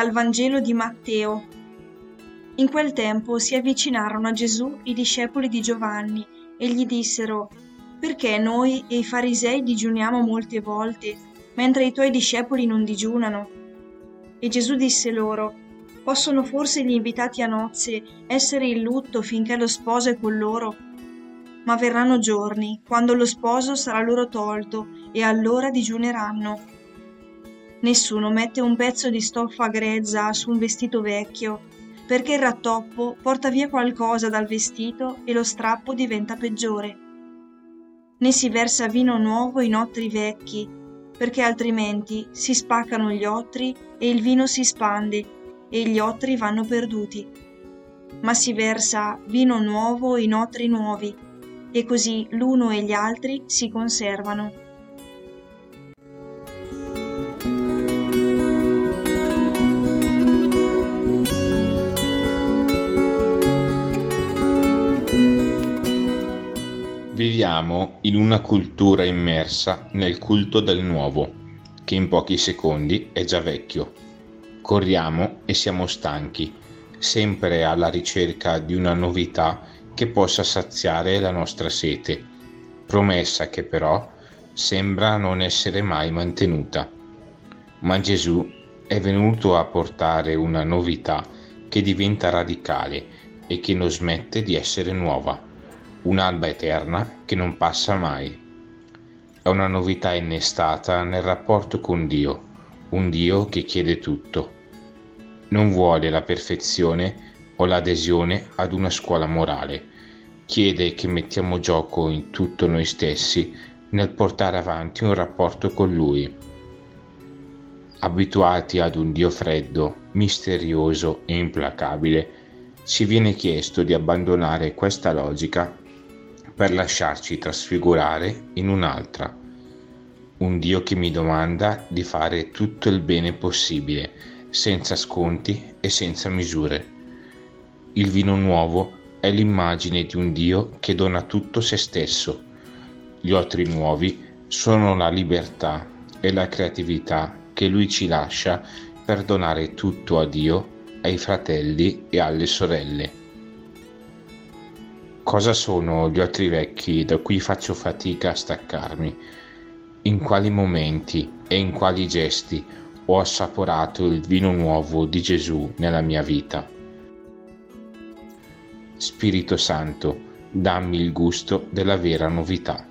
Dal Vangelo di Matteo. In quel tempo si avvicinarono a Gesù i discepoli di Giovanni e gli dissero, Perché noi e i farisei digiuniamo molte volte, mentre i tuoi discepoli non digiunano? E Gesù disse loro, Possono forse gli invitati a nozze essere in lutto finché lo sposo è con loro? Ma verranno giorni, quando lo sposo sarà loro tolto, e allora digiuneranno. Nessuno mette un pezzo di stoffa grezza su un vestito vecchio, perché il rattoppo porta via qualcosa dal vestito e lo strappo diventa peggiore. Né si versa vino nuovo in ottri vecchi, perché altrimenti si spaccano gli ottri e il vino si spande e gli ottri vanno perduti. Ma si versa vino nuovo in ottri nuovi, e così l'uno e gli altri si conservano. Viviamo in una cultura immersa nel culto del nuovo, che in pochi secondi è già vecchio. Corriamo e siamo stanchi, sempre alla ricerca di una novità che possa saziare la nostra sete, promessa che però sembra non essere mai mantenuta. Ma Gesù è venuto a portare una novità che diventa radicale e che non smette di essere nuova un'alba eterna che non passa mai. È una novità innestata nel rapporto con Dio, un Dio che chiede tutto. Non vuole la perfezione o l'adesione ad una scuola morale, chiede che mettiamo gioco in tutto noi stessi nel portare avanti un rapporto con Lui. Abituati ad un Dio freddo, misterioso e implacabile, ci viene chiesto di abbandonare questa logica per lasciarci trasfigurare in un'altra. Un Dio che mi domanda di fare tutto il bene possibile, senza sconti e senza misure. Il vino nuovo è l'immagine di un Dio che dona tutto se stesso. Gli otri nuovi sono la libertà e la creatività che Lui ci lascia per donare tutto a Dio, ai fratelli e alle sorelle. Cosa sono gli altri vecchi da cui faccio fatica a staccarmi? In quali momenti e in quali gesti ho assaporato il vino nuovo di Gesù nella mia vita? Spirito Santo, dammi il gusto della vera novità.